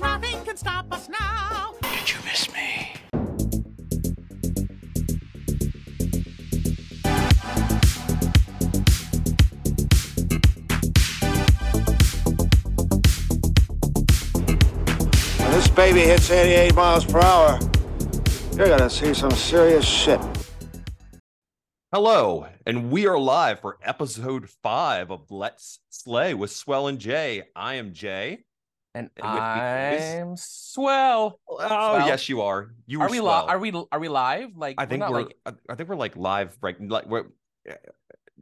Nothing can stop us now. Did you miss me? When this baby hits 88 miles per hour, you're gonna see some serious shit. Hello, and we are live for episode five of Let's Slay with Swell and Jay. I am Jay. And And me is- I'm swell. Oh, Swell. yes, you are. You Are were we live? Are we are we live? Like I think not we're. like I- think we're like live. Right? Like we're.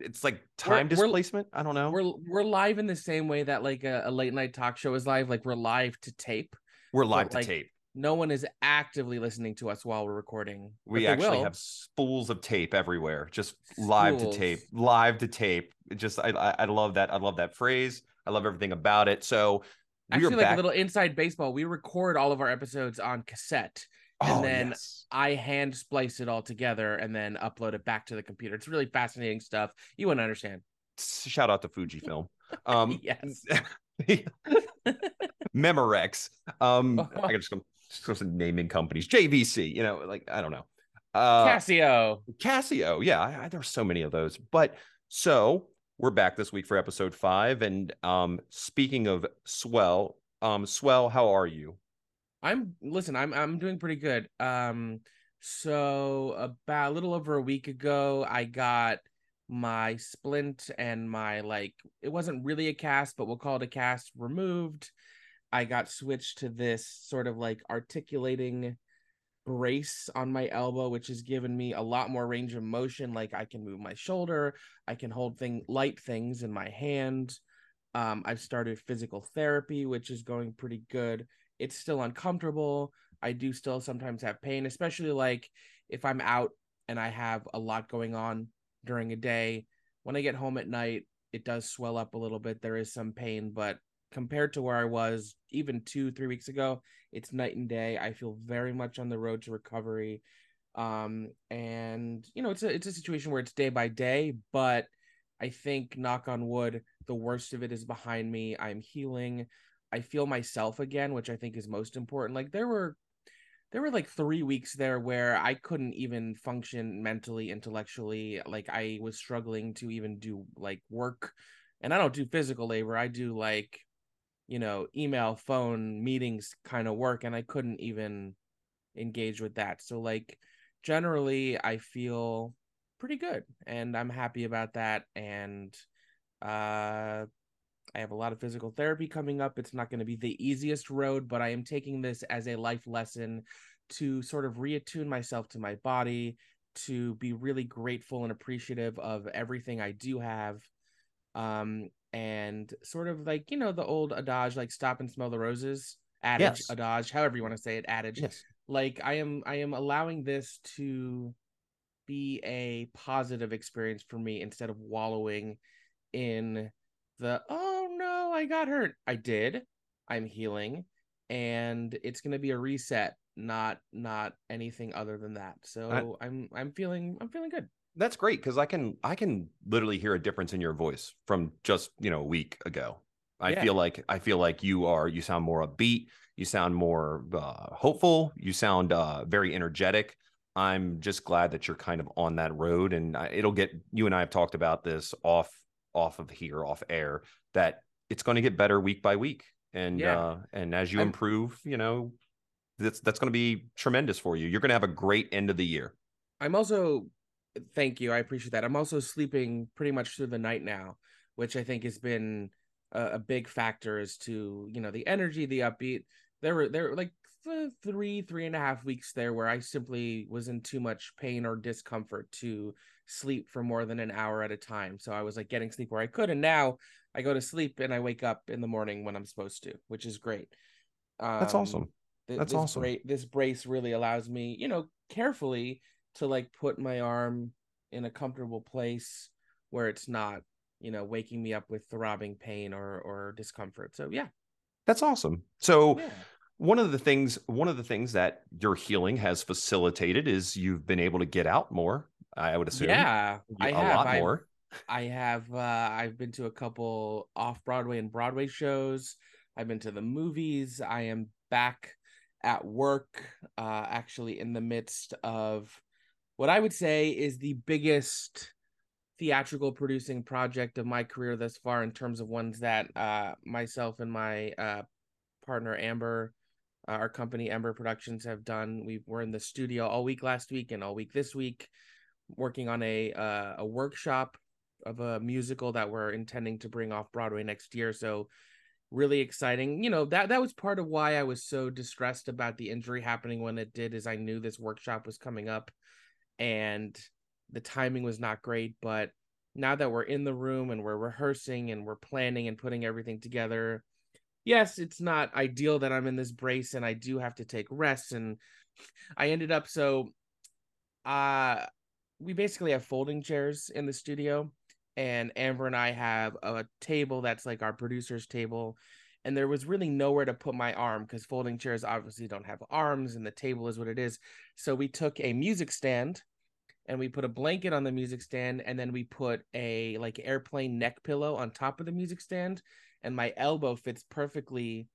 It's like time we're- displacement. I don't know. we're we're live in the same way that like a, a late night talk show is live. Like we're live to tape. We're live to like, tape. No one is actively listening to us while we're recording. We actually will. have spools of tape everywhere, just live to tape, live to tape. Just I, I I love that. I love that phrase. I love everything about it. So actually are like back. a little inside baseball. We record all of our episodes on cassette. and oh, then yes. I hand splice it all together and then upload it back to the computer. It's really fascinating stuff. You wouldn't understand. shout out to Fujifilm. Um, Yes. Memorex. Um, I just go just naming companies. JVC. You know, like I don't know. Uh, Casio. Casio. Yeah, I, I, there's so many of those. But so we're back this week for episode five. And um, speaking of swell, um, swell, how are you? I'm listen, I'm I'm doing pretty good. Um so about a little over a week ago I got my splint and my like it wasn't really a cast, but we'll call it a cast removed. I got switched to this sort of like articulating brace on my elbow which has given me a lot more range of motion like I can move my shoulder, I can hold thing light things in my hand. Um I've started physical therapy which is going pretty good it's still uncomfortable. I do still sometimes have pain, especially like if I'm out and I have a lot going on during a day. When I get home at night, it does swell up a little bit. There is some pain, but compared to where I was even two, three weeks ago, it's night and day. I feel very much on the road to recovery. Um, and you know, it's a it's a situation where it's day by day, but I think knock on wood, the worst of it is behind me. I'm healing. I feel myself again, which I think is most important. Like there were there were like 3 weeks there where I couldn't even function mentally, intellectually. Like I was struggling to even do like work. And I don't do physical labor. I do like you know, email, phone, meetings kind of work and I couldn't even engage with that. So like generally I feel pretty good and I'm happy about that and uh I have a lot of physical therapy coming up. It's not going to be the easiest road, but I am taking this as a life lesson to sort of reattune myself to my body, to be really grateful and appreciative of everything I do have. Um, and sort of like, you know, the old adage, like stop and smell the roses, adage, Yes. adage, however you want to say it, adage. Yes. like i am i am allowing this to be a positive experience for me instead of wallowing in the oh no i got hurt. I did. I'm healing. And it's going to be a reset not not anything other than that. So I, i'm i'm feeling i'm feeling good That's great because I can I can literally hear a difference in your voice from just you know a week ago. I Yeah. feel like I feel like you are you sound more upbeat. You sound more uh, hopeful. You sound uh, very energetic. I'm just glad that you're kind of on that road, and I, it'll get. You and I have talked about this off off of here, off air, that it's going to get better week by week, and Yeah. uh, and as you I'm- improve, you know, that's that's going to be tremendous for you. You're going to have a great end of the year. I'm also thank you. I appreciate that. I'm also sleeping pretty much through the night now, which I think has been a, a big factor as to, you know, the energy, the upbeat. There were there were like th- three, three and a half weeks there where I simply was in too much pain or discomfort to sleep for more than an hour at a time. So I was like getting sleep where I could. And now I go to sleep and I wake up in the morning when I'm supposed to, which is great. That's Um, awesome. That's this awesome. bra- this brace really allows me, you know, carefully to like put my arm in a comfortable place where it's not, you know, waking me up with throbbing pain or or discomfort. So yeah, That's awesome. So yeah, one of the things one of the things that your healing has facilitated is you've been able to get out more. I would assume. yeah. I a have. lot I've- more. I have. Uh, I've been to a couple off Broadway and Broadway shows. I've been to the movies. I am back at work, uh, actually in the midst of what I would say is the biggest theatrical producing project of my career thus far in terms of ones that uh, myself and my uh, partner Amber, uh, our company Ember Productions have done. We were in the studio all week last week and all week this week, working on a uh, a workshop of a musical that we're intending to bring off Broadway next year. So really exciting. You know, that that was part of why I was so distressed about the injury happening when it did is I knew this workshop was coming up and the timing was not great, but now that we're in the room and we're rehearsing and we're planning and putting everything together, yes, it's not ideal that I'm in this brace and I do have to take rest and I ended up so uh we basically have folding chairs in the studio and Amber and I have a table that's like our producer's table and there was really nowhere to put my arm because folding chairs obviously don't have arms and the table is what it is. So we took a music stand and we put a blanket on the music stand and then we put a like airplane neck pillow on top of the music stand and my elbow fits perfectly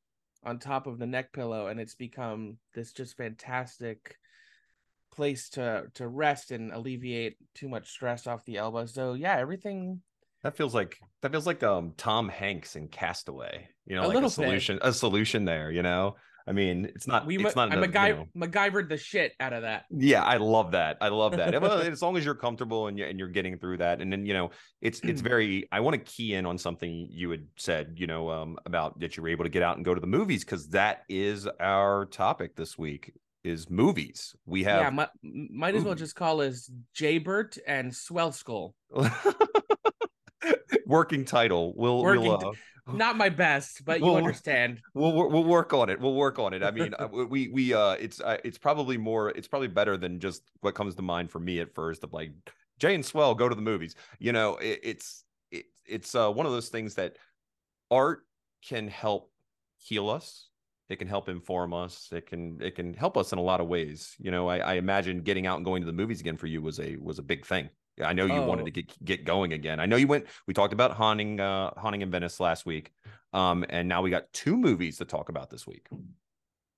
on top of the neck pillow and it's become this just fantastic place to to rest and alleviate too much stress off the elbow so yeah everything that feels like that feels like um Tom Hanks in Castaway. You know, A like little a solution, a solution there. You know, I mean, it's not. we it's not. I a, you MacGy- know- MacGyvered the shit out of that yeah, I love that. I love that. as long as you're comfortable and you're, and you're getting through that, and then you know, it's it's very. I want to key in on something you had said. You know, um, about that you were able to get out and go to the movies because that is our topic this week. Is movies. We have yeah might, might as well just call us Jaybert and Swell Skull working title. We'll Working we'll, uh, not my best but you understand we'll we'll work on it. We'll work on it. I mean, uh, we we uh, it's uh, it's probably more. It's probably better than just what comes to mind for me at first of like Jay and Swell go to the movies. You know, it, it's it, it's uh, one of those things that art can help heal us. It can help inform us. It can it can help us in a lot of ways. You know, I, I imagine getting out and going to the movies again for you was a was a big thing. I know you wanted Oh. to get get going again. I know you went. We talked about haunting uh, haunting in Venice last week, um, and now we got two movies to talk about this week.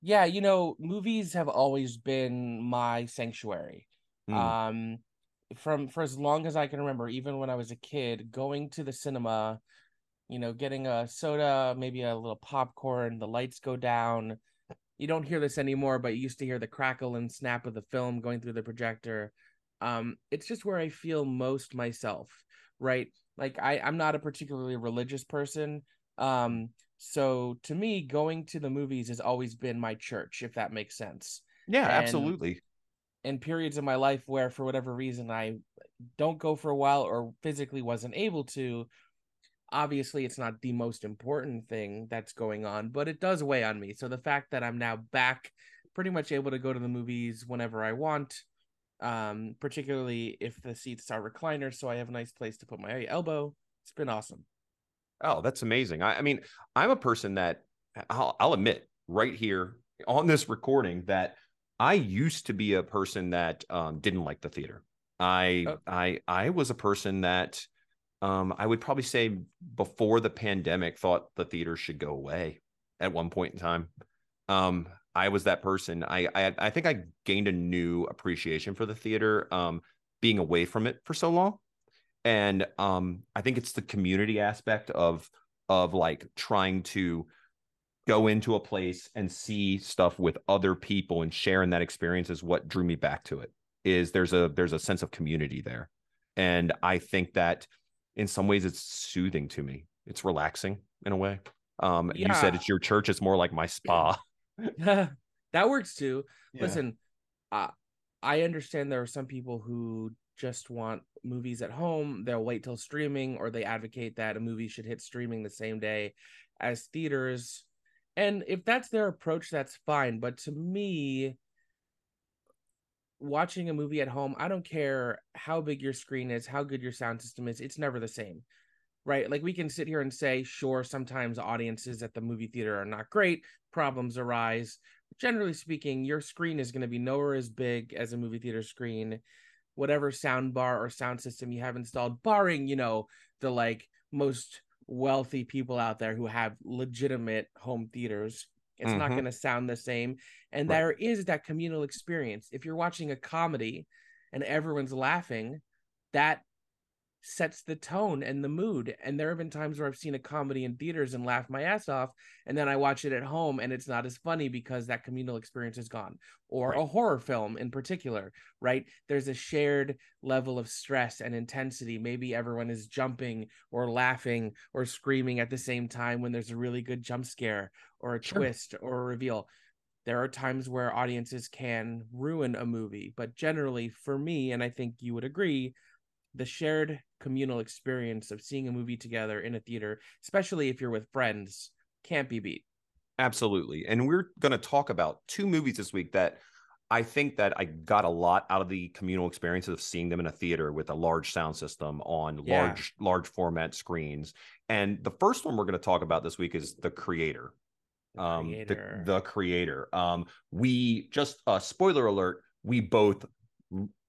yeah you know movies have always been my sanctuary Hmm. um from for as long as i can remember even when i was a kid going to the cinema you know getting a soda maybe a little popcorn the lights go down you don't hear this anymore but you used to hear the crackle and snap of the film going through the projector um it's just where i feel most myself right? Like i i'm not a particularly religious person um so to me going to the movies has always been my church if that makes sense. Yeah, and- absolutely. in periods of my life where for whatever reason I don't go for a while or physically wasn't able to obviously it's not the most important thing that's going on but it does weigh on me. So the fact that I'm now back pretty much able to go to the movies whenever I want um particularly if the seats are recliners so I have a nice place to put my elbow it's been awesome Oh, that's amazing. I, I mean, I'm a person that I'll, I'll admit right here on this recording that I used to be a person that um, didn't like the theater. I Oh. I I was a person that um, I would probably say before the pandemic thought the theater should go away at one point in time. Um, I was that person. I, I I think I gained a new appreciation for the theater um, being away from it for so long. And um i think it's the community aspect of of like trying to go into a place and see stuff with other people and sharing that experience is what drew me back to it is there's a there's a sense of community there. And i think that in some ways it's soothing to me. It's relaxing in a way. Um you said it's your church. It's more like my spa that works too Yeah. Listen, uh, I understand there are some people who just want movies at home. They'll wait till streaming, or they advocate that a movie should hit streaming the same day as theaters. And if that's their approach, that's fine. But to me, watching a movie at home, I don't care how big your screen is, how good your sound system is, it's never the same. Right? Like we can sit here and say, sure, sometimes audiences at the movie theater are not great, problems arise generally speaking, your screen is going to be nowhere as big as a movie theater screen. Whatever sound bar or sound system you have installed, barring, you know, the like most wealthy people out there who have legitimate home theaters. It's not Mhm. going to sound the same. And Right. there is that communal experience. If you're watching a comedy and everyone's laughing, that sets the tone and the mood. And there have been times where I've seen a comedy in theaters and laughed my ass off, and then I watch it at home and it's not as funny because that communal experience is gone. Or Right. a horror film in particular, right? There's a shared level of stress and intensity. Maybe everyone is jumping or laughing or screaming at the same time when there's a really good jump scare or a Sure. twist or a reveal. There are times where audiences can ruin a movie, but generally, for me, and I think you would agree, the shared communal experience of seeing a movie together in a theater, especially if you're with friends, can't be beat. Absolutely. And we're going to talk about two movies this week that I think that I got a lot out of the communal experience of seeing them in a theater with a large sound system on Yeah. large large format screens. And the first one we're going to talk about this week is The Creator. The um creator. the the creator um we just uh spoiler alert we both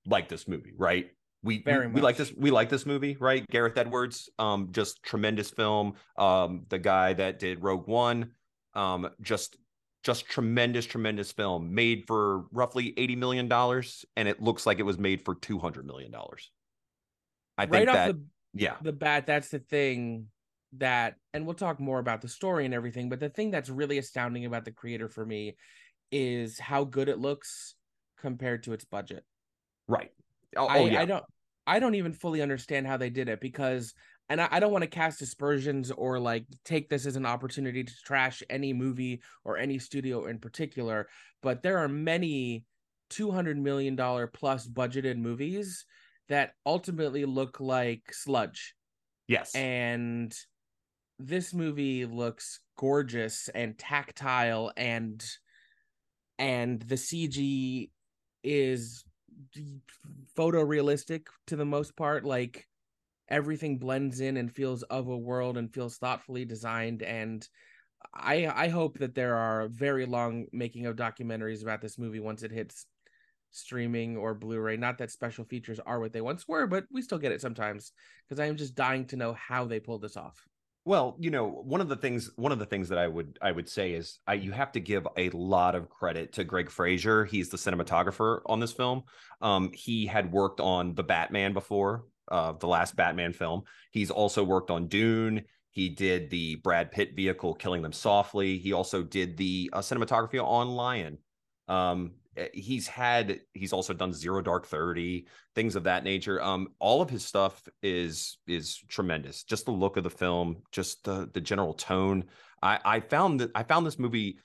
like this movie right we we- Very we, like this we like this movie right? Gareth edwards um just tremendous film. Um the guy that did rogue one um just just tremendous tremendous film. Made for roughly 80 million dollars and it looks like it was made for 200 million dollars. I think right off that the yeah. the bat that's the thing that and we'll talk more about the story and everything but the thing that's really astounding about the creator for me is how good it looks compared to its budget. Right Oh, oh, I, oh, yeah. I don't I don't even fully understand how they did it because and I, I don't want to cast aspersions or like take this as an opportunity to trash any movie or any studio in particular, but there are many 200 million dollar plus budgeted movies that ultimately look like sludge. Yes. And this movie looks gorgeous and tactile and and the CG is photorealistic to the most part like everything blends in and feels of a world and feels thoughtfully designed and I I hope that there are very long making of documentaries about this movie once it hits streaming or Blu-ray. Not that special features are what they once were, but we still get it sometimes because I am just dying to know how they pulled this off. Well, you know, one of the things one of the things that I would I would say is I, you have to give a lot of credit to Greig Fraser. He's the cinematographer on this film. Um, he had worked on the Batman before, uh, the last Batman film. He's also worked on Dune. He did the Brad Pitt vehicle, Killing Them Softly. He also did the uh, cinematography on Lion. Um, he's had he's also done Zero Dark Thirty, things of that nature. Um, all of his stuff is is tremendous. Just the look of the film, just the the general tone. I I found that I found this movie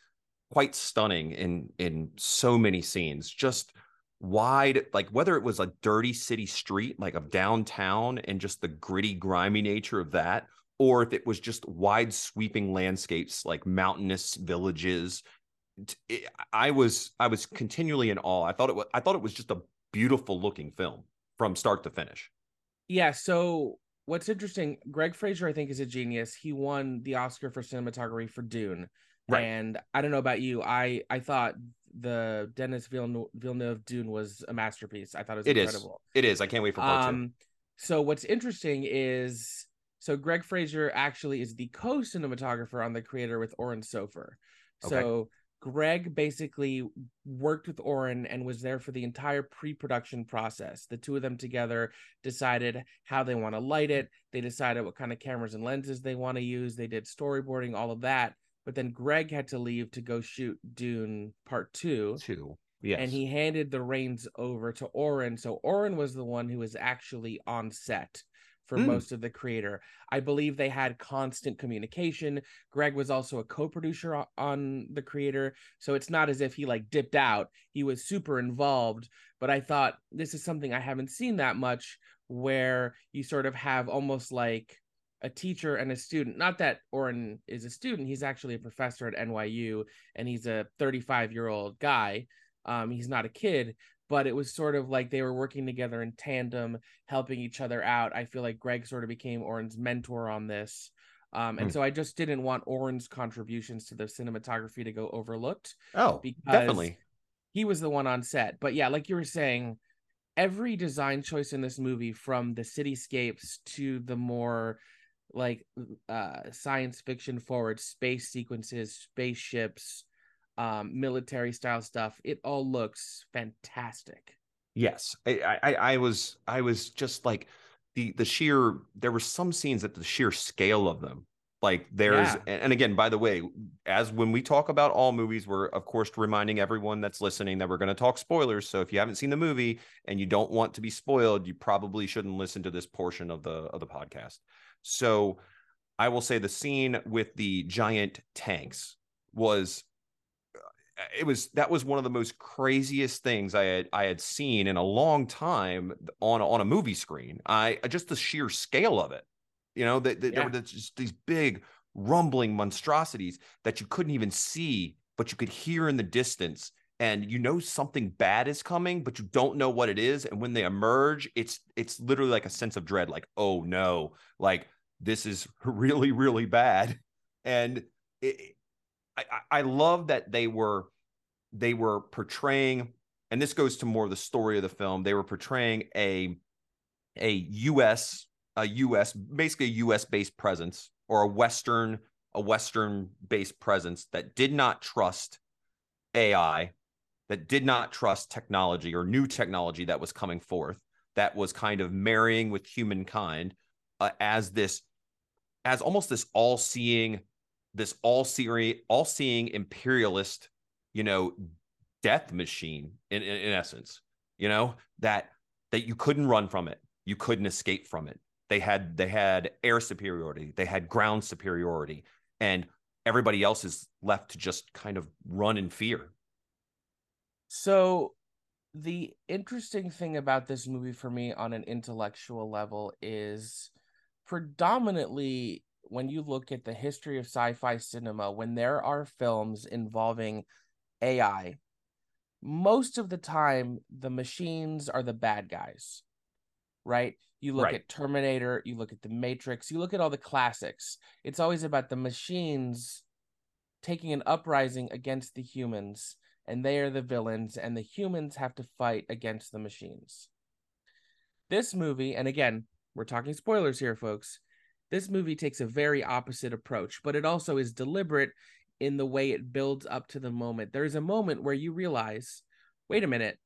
quite stunning in in so many scenes. Just wide, like whether it was a dirty city street, like of downtown, and just the gritty, grimy nature of that, or if it was just wide sweeping landscapes like mountainous villages it- I was I was continually in awe. I thought it was I thought it was just a beautiful looking film from start to finish. Yeah, so what's interesting, Greig Fraser, I think, is a genius. He won the Oscar for cinematography for Dune. Right. And I don't know about you. I I thought the Denis Villeneuve, Dune was a masterpiece. I thought it was It is. incredible. It is. I can't wait for part two. Um, so what's interesting is so Greig Fraser actually is the co-cinematographer on the creator with Oren Soffer. Okay. Greig basically worked with Oren and was there for the entire pre-production process. The two of them together decided how they want to light it. They decided what kind of cameras and lenses they want to use. They did storyboarding, all of that. But then Greig had to leave to go shoot Dune Part Two Two. Yes. and he handed the reins over to Oren. So Oren was the one who was actually on set for Mm. most of the creator. I believe they had constant communication. Greig was also a co-producer on the creator, so it's not as if he like dipped out. He was super involved, but I thought this is something I haven't seen that much where you sort of have almost like a teacher and a student. Not that Oren is a student, he's actually a professor at NYU and he's a 35-year-old guy. Um, he's not a kid, but it was sort of like they were working together in tandem, helping each other out. I feel like Greig sort of became Oren's mentor on this. Um, and Hmm. so I just didn't want Oren's contributions to the cinematography to go overlooked. oh, because- definitely. He was the one on set. But yeah, like you were saying, every design choice in this movie, from the cityscapes to the more like uh science fiction forward space sequences, spaceships, um, military style stuff. It all looks fantastic. Yes, I, I, I was, I was just like the the sheer. There were some scenes that the sheer scale of them. Like there's, Yeah. and and again, by the way, as when we talk about all movies, we're of course reminding everyone that's listening that we're going to talk spoilers. So if you haven't seen the movie and you don't want to be spoiled, you probably shouldn't listen to this portion of the of the podcast. So I will say the scene with the giant tanks was it was that was one of the most craziest things I had I had seen in a long time on on a movie screen. I just the sheer scale of it, you know, that the, there were just these big rumbling monstrosities that you couldn't even see, but you could hear in the distance, and you know something bad is coming, but you don't know what it is. And when they emerge, it's it's literally like a sense of dread, like oh no, like this is really really bad, and it, I, I love that they were they were portraying, and this goes to more of the story of the film. They were portraying a a U.S. a U.S. basically a U.S. based presence or a Western a Western based presence that did not trust AI, that did not trust technology or new technology that was coming forth, that was kind of marrying with humankind uh, as this as almost this all-seeing this all-seeing all-seeing imperialist you know death machine in, in in essence you know that that you couldn't run from it. You couldn't escape from it. They had they had air superiority. They had ground superiority. And everybody else is left to just kind of run in fear. So the interesting thing about this movie for me on an intellectual level is predominantly when you look at the history of sci-fi cinema when there are films involving AI most of the time the machines are the bad guys right you look Right. at Terminator you look at the Matrix you look at all the classics it's always about the machines taking an uprising against the humans and they are the villains, and the humans have to fight against the machines. This movie, and again, we're talking spoilers here, folks. This movie takes a very opposite approach, but it also is deliberate in the way it builds up to the moment. There's a moment where you realize wait a minute,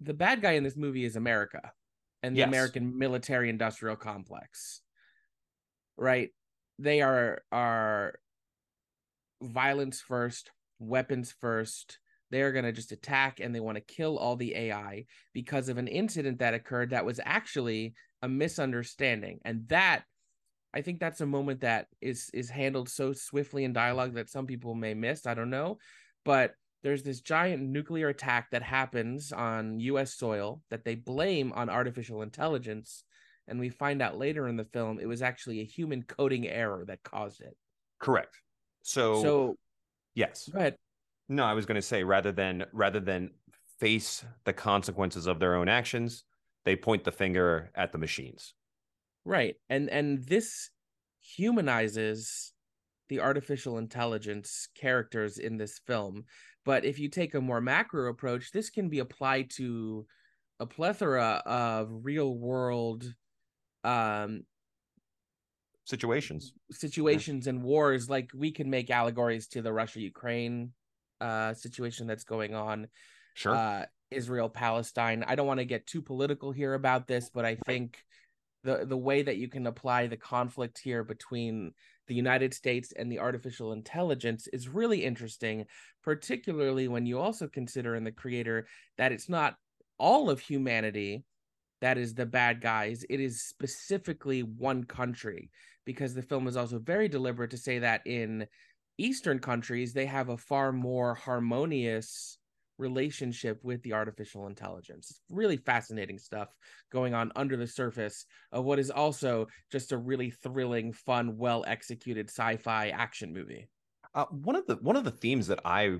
the bad guy in this movie is America and the Yes. American military industrial complex. Right? They are are violence first, weapons first. They're going to just attack and they want to kill all the AI because of an incident that occurred that was actually a misunderstanding. And that I think that's a moment that is is handled so swiftly in dialogue that some people may miss. I don't know, but there's this giant nuclear attack that happens on US soil that they blame on artificial intelligence and we find out later in the film it was actually a human coding error that caused it. correct so, So yes go ahead. No, I was going to say rather than rather than face the consequences of their own actions, they point the finger at the machines. Right. And and this humanizes the artificial intelligence characters in this film. But if you take a more macro approach, this can be applied to a plethora of real world um Situations. situations and wars like we can make allegories to the Russia Ukraine uh situation that's going on Sure. uh, Israel Palestine. I don't want to get too political here about this, but I think the the way that you can apply the conflict here between the United States and the artificial intelligence is really interesting, particularly when you also consider in the creator that it's not all of humanity that is the bad guys. It is specifically one country because the film is also very deliberate to say that in Eastern countries, they have a far more harmonious relationship with the artificial intelligence. It's really fascinating stuff going on under the surface of what is also just a really thrilling, fun, well executed sci fi action movie. Uh, one of the one of the themes that I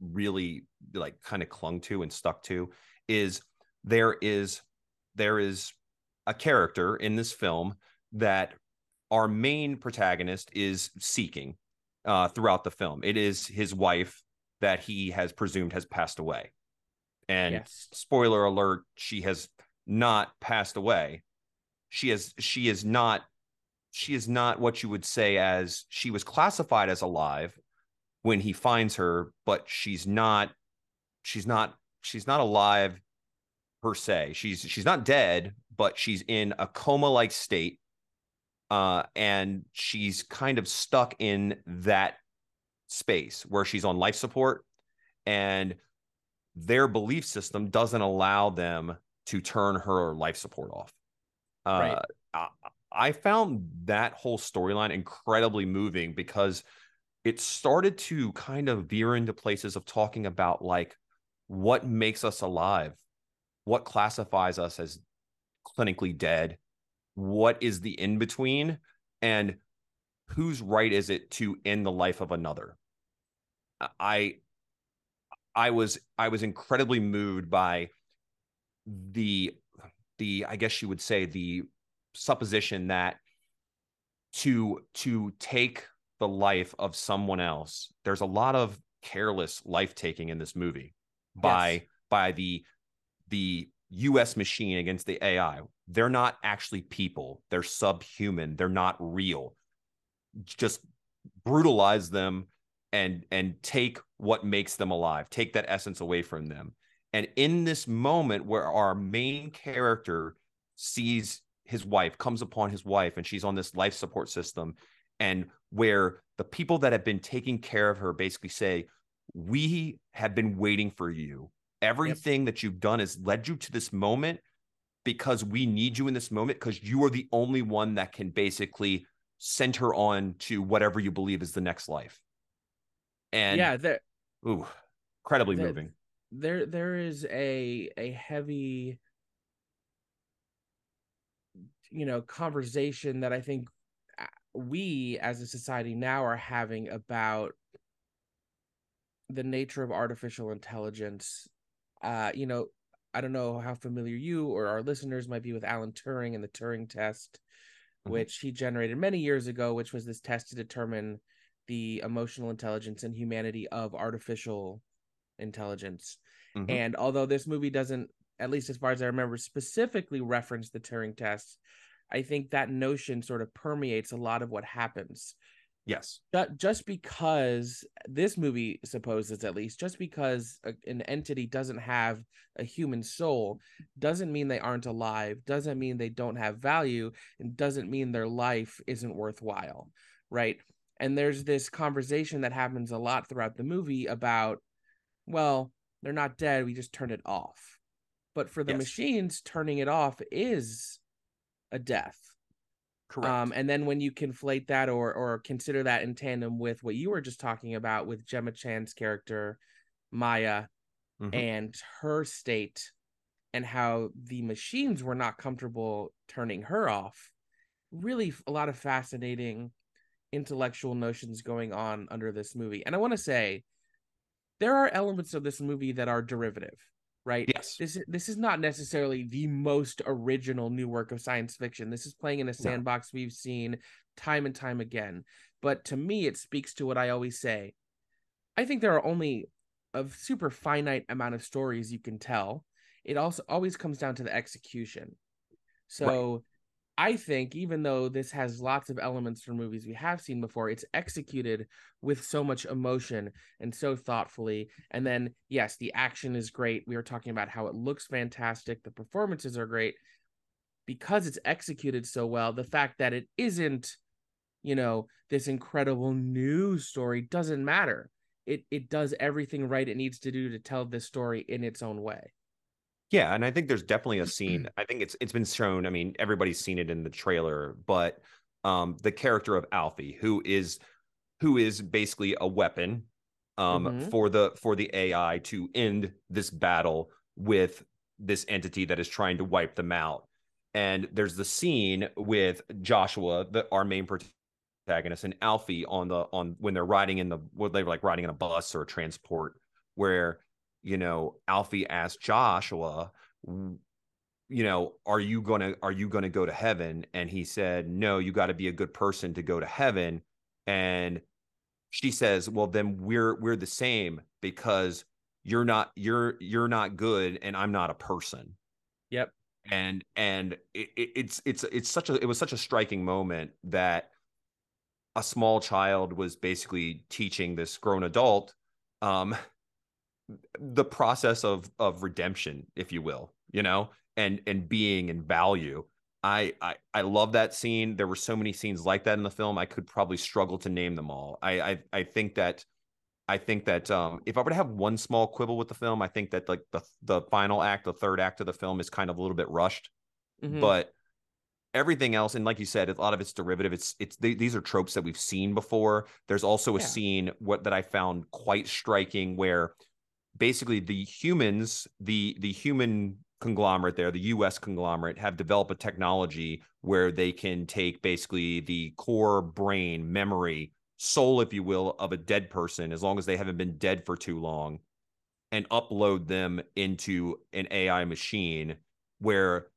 really like kind of clung to and stuck to is there is there is a character in this film that our main protagonist is seeking uh, throughout the film. It is his wife that he has presumed has passed away. And Yes. spoiler alert, she has not passed away. She has she is not she is not what you would say as she was classified as alive when he finds her, but she's not she's not she's not alive per se. She's she's not dead, but she's in a coma like state. Uh, and she's kind of stuck in that space where she's on life support and their belief system doesn't allow them to turn her life support off. Uh, right. I, I found that whole storyline incredibly moving because it started to kind of veer into places of talking about like what makes us alive, what classifies us as clinically dead, what is the in between, and whose right is it to end the life of another. I I was I was incredibly moved by the the I guess you would say the supposition that to to take the life of someone else there's a lot of careless life taking in this movie by yes. by the the US machine against the AI they're not actually people. They're subhuman. They're not real. Just brutalize them and and take what makes them alive. Take that essence away from them. And in this moment where our main character sees his wife comes upon his wife and she's on this life support system and where the people that have been taking care of her basically say we have been waiting for you everything yep. that you've done has led you to this moment because we need you in this moment because you are the only one that can basically center on to whatever you believe is the next life and yeah, there. Ooh, incredibly there, moving. There, there is a a heavy, you know, conversation that I think uh, we as a society now are having about the nature of artificial intelligence. Uh, you know, I don't know how familiar you or our listeners might be with Alan Turing and the Turing test, mm-hmm. which he generated many years ago, which was this test to determine the emotional intelligence and humanity of artificial intelligence. Mm-hmm. And although this movie doesn't, at least as far as I remember, specifically reference the Turing test, I think that notion sort of permeates a lot of what happens. Yes. Just because this movie supposes, at least, just because a, an entity doesn't have a human soul doesn't mean they aren't alive, doesn't mean they don't have value, and doesn't mean their life isn't worthwhile. Right and there's this conversation that happens a lot throughout the movie about well they're not dead we just turned it off but for the yes. machines turning it off is a death correct um, and then when you conflate that or or consider that in tandem with what you were just talking about with gemma chan's character maya mm-hmm. and her state and how the machines were not comfortable turning her off really a lot of fascinating intellectual notions going on under this movie. And I want to say there are elements of this movie that are derivative, right? Yes. This this is not necessarily the most original new work of science fiction. This is playing in a sandbox no. we've seen time and time again. But to me it speaks to what I always say. I think there are only a super finite amount of stories you can tell. It also always comes down to the execution. So right I think even though this has lots of elements from movies we have seen before, it's executed with so much emotion and so thoughtfully. And then, yes, the action is great. We are talking about how it looks fantastic. The performances are great because it's executed so well. The fact that it isn't, you know, this incredible news story doesn't matter. It it does everything right it needs to do to tell this story in its own way. Yeah, and I think there's definitely a scene. I think it's it's been shown. I mean, everybody's seen it in the trailer, but um, the character of Alphie, who is who is basically a weapon um, mm-hmm. for the for the AI to end this battle with this entity that is trying to wipe them out. And there's the scene with Joshua, the our main protagonist, and Alphie on the on when they're riding in the what they were like riding in a bus or a transport, where you know, Alphie asked Joshua, you know, are you going to are you going to go to heaven? And he said, "No, you got to be a good person to go to heaven." And she says, "Well, then we're we're the same because you're not you're you're not good and I'm not a person." Yep. And and it, it, it's it's it's such a it was such a striking moment that a small child was basically teaching this grown adult um the process of of redemption if you will you know and and being and value I, I I love that scene. There were so many scenes like that in the film. I could probably struggle to name them all. I I, I think that I think that um, if I were to have one small quibble with the film, I think that like the the final act, the third act of the film is kind of a little bit rushed. Mhm. But everything else, and like you said, a lot of it's derivative. It's it's they, these are tropes that we've seen before. There's also a Yeah. scene what that I found quite striking where basically the humans, the the human conglomerate there, the US conglomerate, have developed a technology where they can take basically the core brain, memory, soul, if you will, of a dead person, as long as they haven't been dead for too long, and upload them into an AI machine where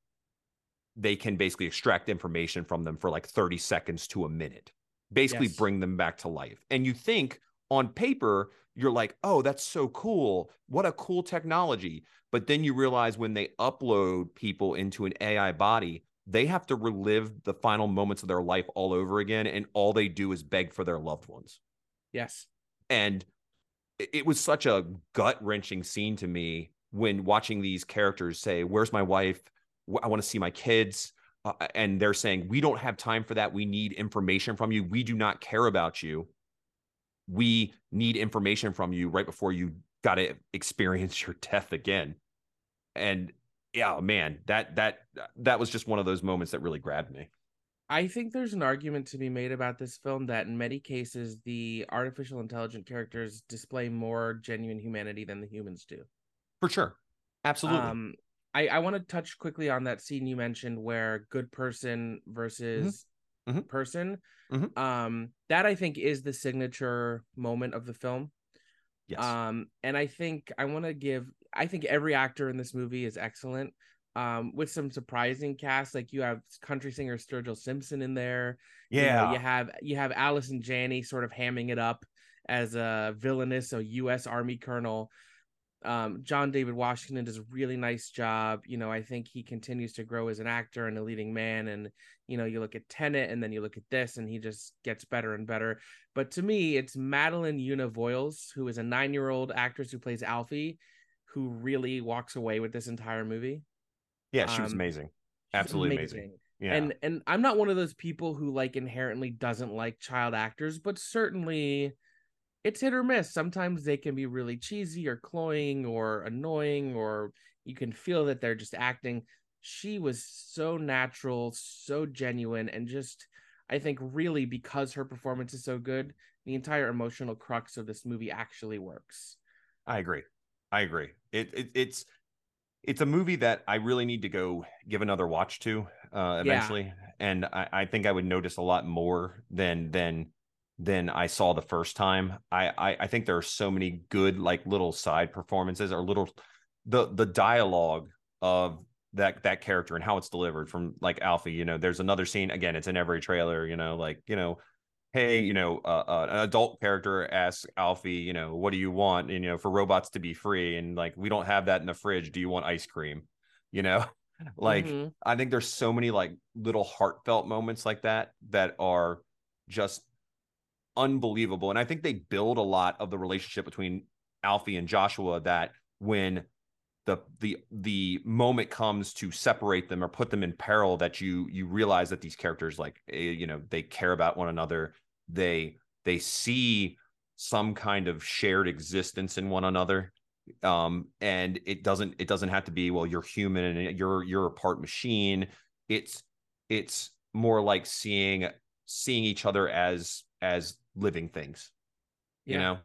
they can basically extract information from them for like 30 seconds to a minute, basically Yes. bring them back to life. And you think on paper, you're like, oh, that's so cool. What a cool technology. But then you realize when they upload people into an AI body, they have to relive the final moments of their life all over again. And all they do is beg for their loved ones Yes. and it was such a gut wrenching scene to me when watching these characters say, "Where's my wife? I want to see my kids." Uh, and they're saying, "We don't have time for that. We need information from you. We do not care about you. We need information from you right before you got to experience your death again." And yeah, man, that that that was just one of those moments that really grabbed me. I think there's an argument to be made about this film that in many cases the artificial intelligent characters display more genuine humanity than the humans do. For sure. Absolutely. Um, I, I want to touch quickly on that scene you mentioned where good person versus Mhm. person. Mhm. Um, that I think is the signature moment of the film. yes. Um, and I think I want to give. I think every actor in this movie is excellent. Um, with some surprising cast, like you have country singer Sturgill Simpson in there. You know, yeah. you have you have Allison Janney sort of hamming it up as a villainous, a U.S. Army colonel. Um, John David Washington does a really nice job. You know, I think he continues to grow as an actor and a leading man. And you know, you look at Tenet, and then you look at this, and he just gets better and better. But to me, it's Madeleine Yuna Voyles, who is a nine-year-old actress who plays Alphie, who really walks away with this entire movie. yeah, she was um, amazing. Absolutely amazing. Yeah. and and I'm not one of those people who like inherently doesn't like child actors, but certainly it's hit or miss. Sometimes they can be really cheesy or cloying or annoying, or you can feel that they're just acting. She was so natural, so genuine, and just I think really because her performance is so good, the entire emotional crux of this movie actually works. I agree. I agree. It, it it's it's a movie that I really need to go give another watch to uh, Yeah. eventually, and I, I think I would notice a lot more than than than I saw the first time. I, I I think there are so many good like little side performances or little the the dialogue of that that character and how it's delivered from like Alphie. You know, there's another scene again. It's in every trailer. You know, like you know hey, you know, uh, uh, an adult character asks Alphie, you know, what do you want? And, you know, for robots to be free, and like we don't have that in the fridge. Do you want ice cream? You know, like Mhm. I think there's so many like little heartfelt moments like that that are just unbelievable, and I think they build a lot of the relationship between Alphie and Joshua. That when the the the moment comes to separate them or put them in peril that you you realize that these characters like eh, you know they care about one another. They they see some kind of shared existence in one another. Um and it doesn't it doesn't have to be well you're human and you're you're a part machine. It's it's more like seeing seeing each other as as living things you Yeah, know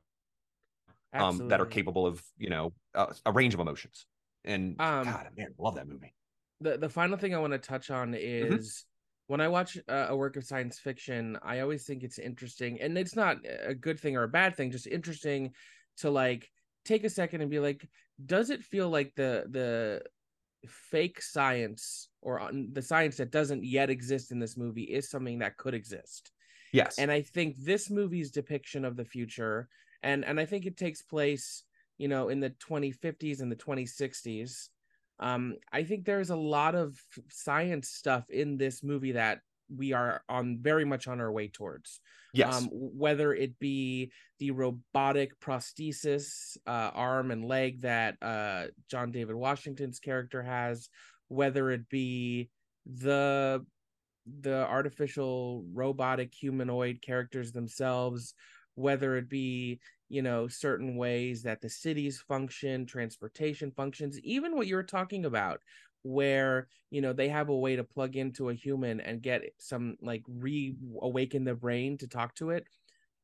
um, that are capable of you know uh, a range of emotions. And Um, God, man, I love that movie. the the final thing I want to touch on Mm-hmm. is when I watch uh, a work of science fiction, I always think it's interesting, and it's not a good thing or a bad thing, just interesting to like take a second and be like, does it feel like the the fake science or the science that doesn't yet exist in this movie is something that could exist? Yes, and i think this movie's depiction of the future and and i think it takes place you know in the 2050s and the 2060s um i think there's a lot of science stuff in this movie that we are on very much on our way towards. Yes. Um, whether it be the robotic prosthesis uh, arm and leg that uh, John David Washington's character has, whether it be the the artificial robotic humanoid characters themselves, whether it be you know certain ways that the cities function transportation functions even what you were talking about where you know they have a way to plug into a human and get some like reawaken the brain to talk to it.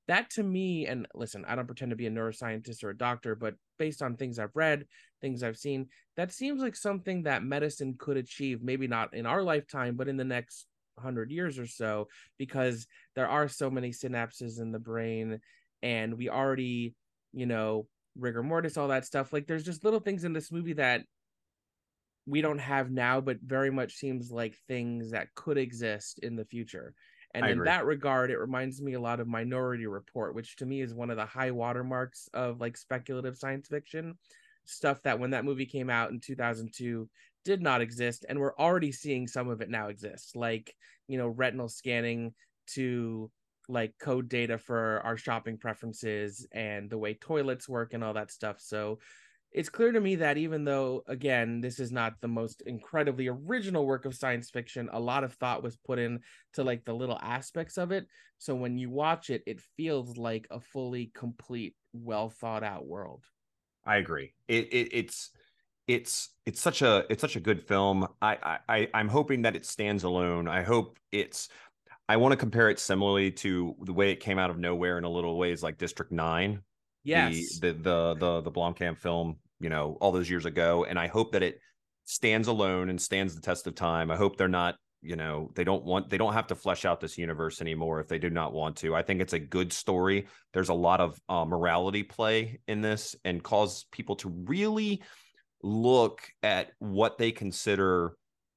That to me and listen i don't pretend to be a neuroscientist or a doctor but based on things i've read things i've seen that seems like something that medicine could achieve maybe not in our lifetime but in the next 100 years or so because there are so many synapses in the brain and we already you know rigor mortis all that stuff like there's just little things in this movie that we don't have now but very much seems like things that could exist in the future and I in agree. that regard it reminds me a lot of minority report which to me is one of the high watermarks of like speculative science fiction stuff that when that movie came out in 2002 did not exist and we're already seeing some of it now exist like you know retinal scanning to like code data for our shopping preferences and the way toilets work and all that stuff. So it's clear to me that even though again this is not the most incredibly original work of science fiction a lot of thought was put in to like the little aspects of it. So when you watch it it feels like a fully complete well thought out world. I agree. It, it it's it's it's such a it's such a good film. I I I'm hoping that it stands alone. I hope it's I want to compare it similarly to the way it came out of nowhere in a little ways like District 9. yes The the the the, the Blomkamp film, you know, all those years ago and I hope that it stands alone and stands the test of time. I hope they're not you know they don't want they don't have to flesh out this universe anymore if they do not want to i think it's a good story there's a lot of uh, morality play in this and cause people to really look at what they consider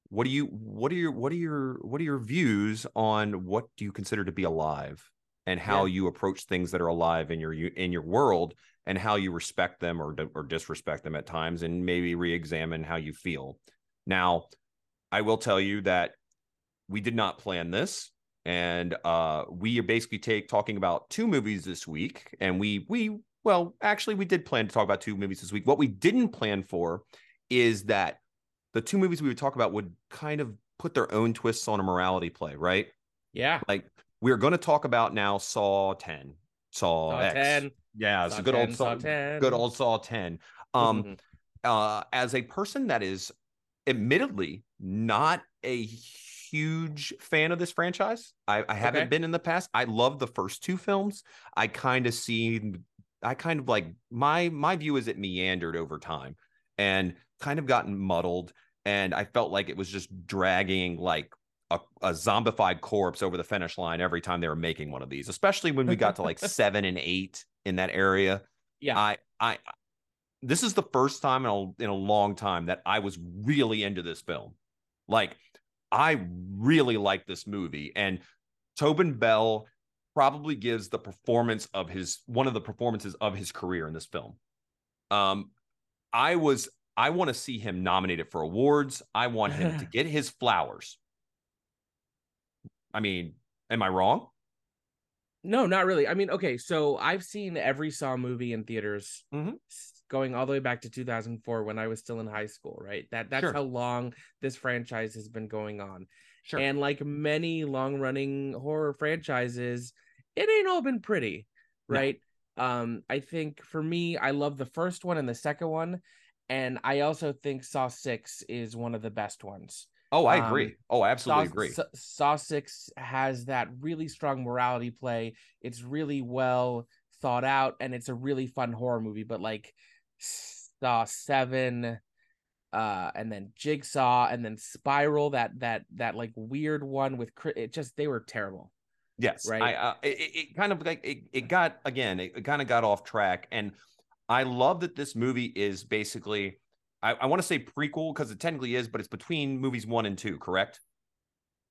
what do you what are your what are your what are your views on what do you consider to be alive and how Yeah. you approach things that are alive in your in your world and how you respect them or or disrespect them at times and maybe re-examine how you feel now i will tell you that we did not plan this and uh we are basically take talking about two movies this week and we we well actually we did plan to talk about two movies this week what we didn't plan for is that the two movies we would talk about would kind of put their own twists on a morality play right yeah like we're going to talk about now saw 10 saw, Saw X. 10. yeah it's a good 10, old Saw saw, 10. good old saw 10 um uh, as a person that is admittedly not a huge fan of this franchise, I, I haven't Okay. been in the past. I love the first two films. I kind of see, I kind of like my my view is it meandered over time and kind of gotten muddled, and I felt like it was just dragging like a, a zombified corpse over the finish line every time they were making one of these, especially when we got to like seven and eight in that area. yeah I I this is the first time in a, in a long time that I was really into this film. Like I really like this movie and Tobin Bell probably gives the performance of his one of the performances of his career in this film. Um I was I want to see him nominated for awards. I want him to get his flowers. I mean, am I wrong? No, not really. I mean, okay, so I've seen every Saw movie in theaters Mhm. going all the way back to 2004 when I was still in high school, right? That that's Sure. how long this franchise has been going on. Sure. And like many long-running horror franchises, it ain't all been pretty, No. right? Um I think for me, I love the first one and the second one, and I also think Saw 6 is one of the best ones. oh, I um, agree. Oh, I absolutely Saw, agree. Saw, Saw Six has that really strong morality play. It's really well thought out, and it's a really fun horror movie. But like Saw Seven, uh, and then Jigsaw, and then Spiral, that that that like weird one with it just they were terrible. Yes, Right. I, uh, it, it- kind of like it, it got again, it, it kind of got off track, and I love that this movie is basically, I, I want to say prequel because it technically is, but it's between movies one and two, correct?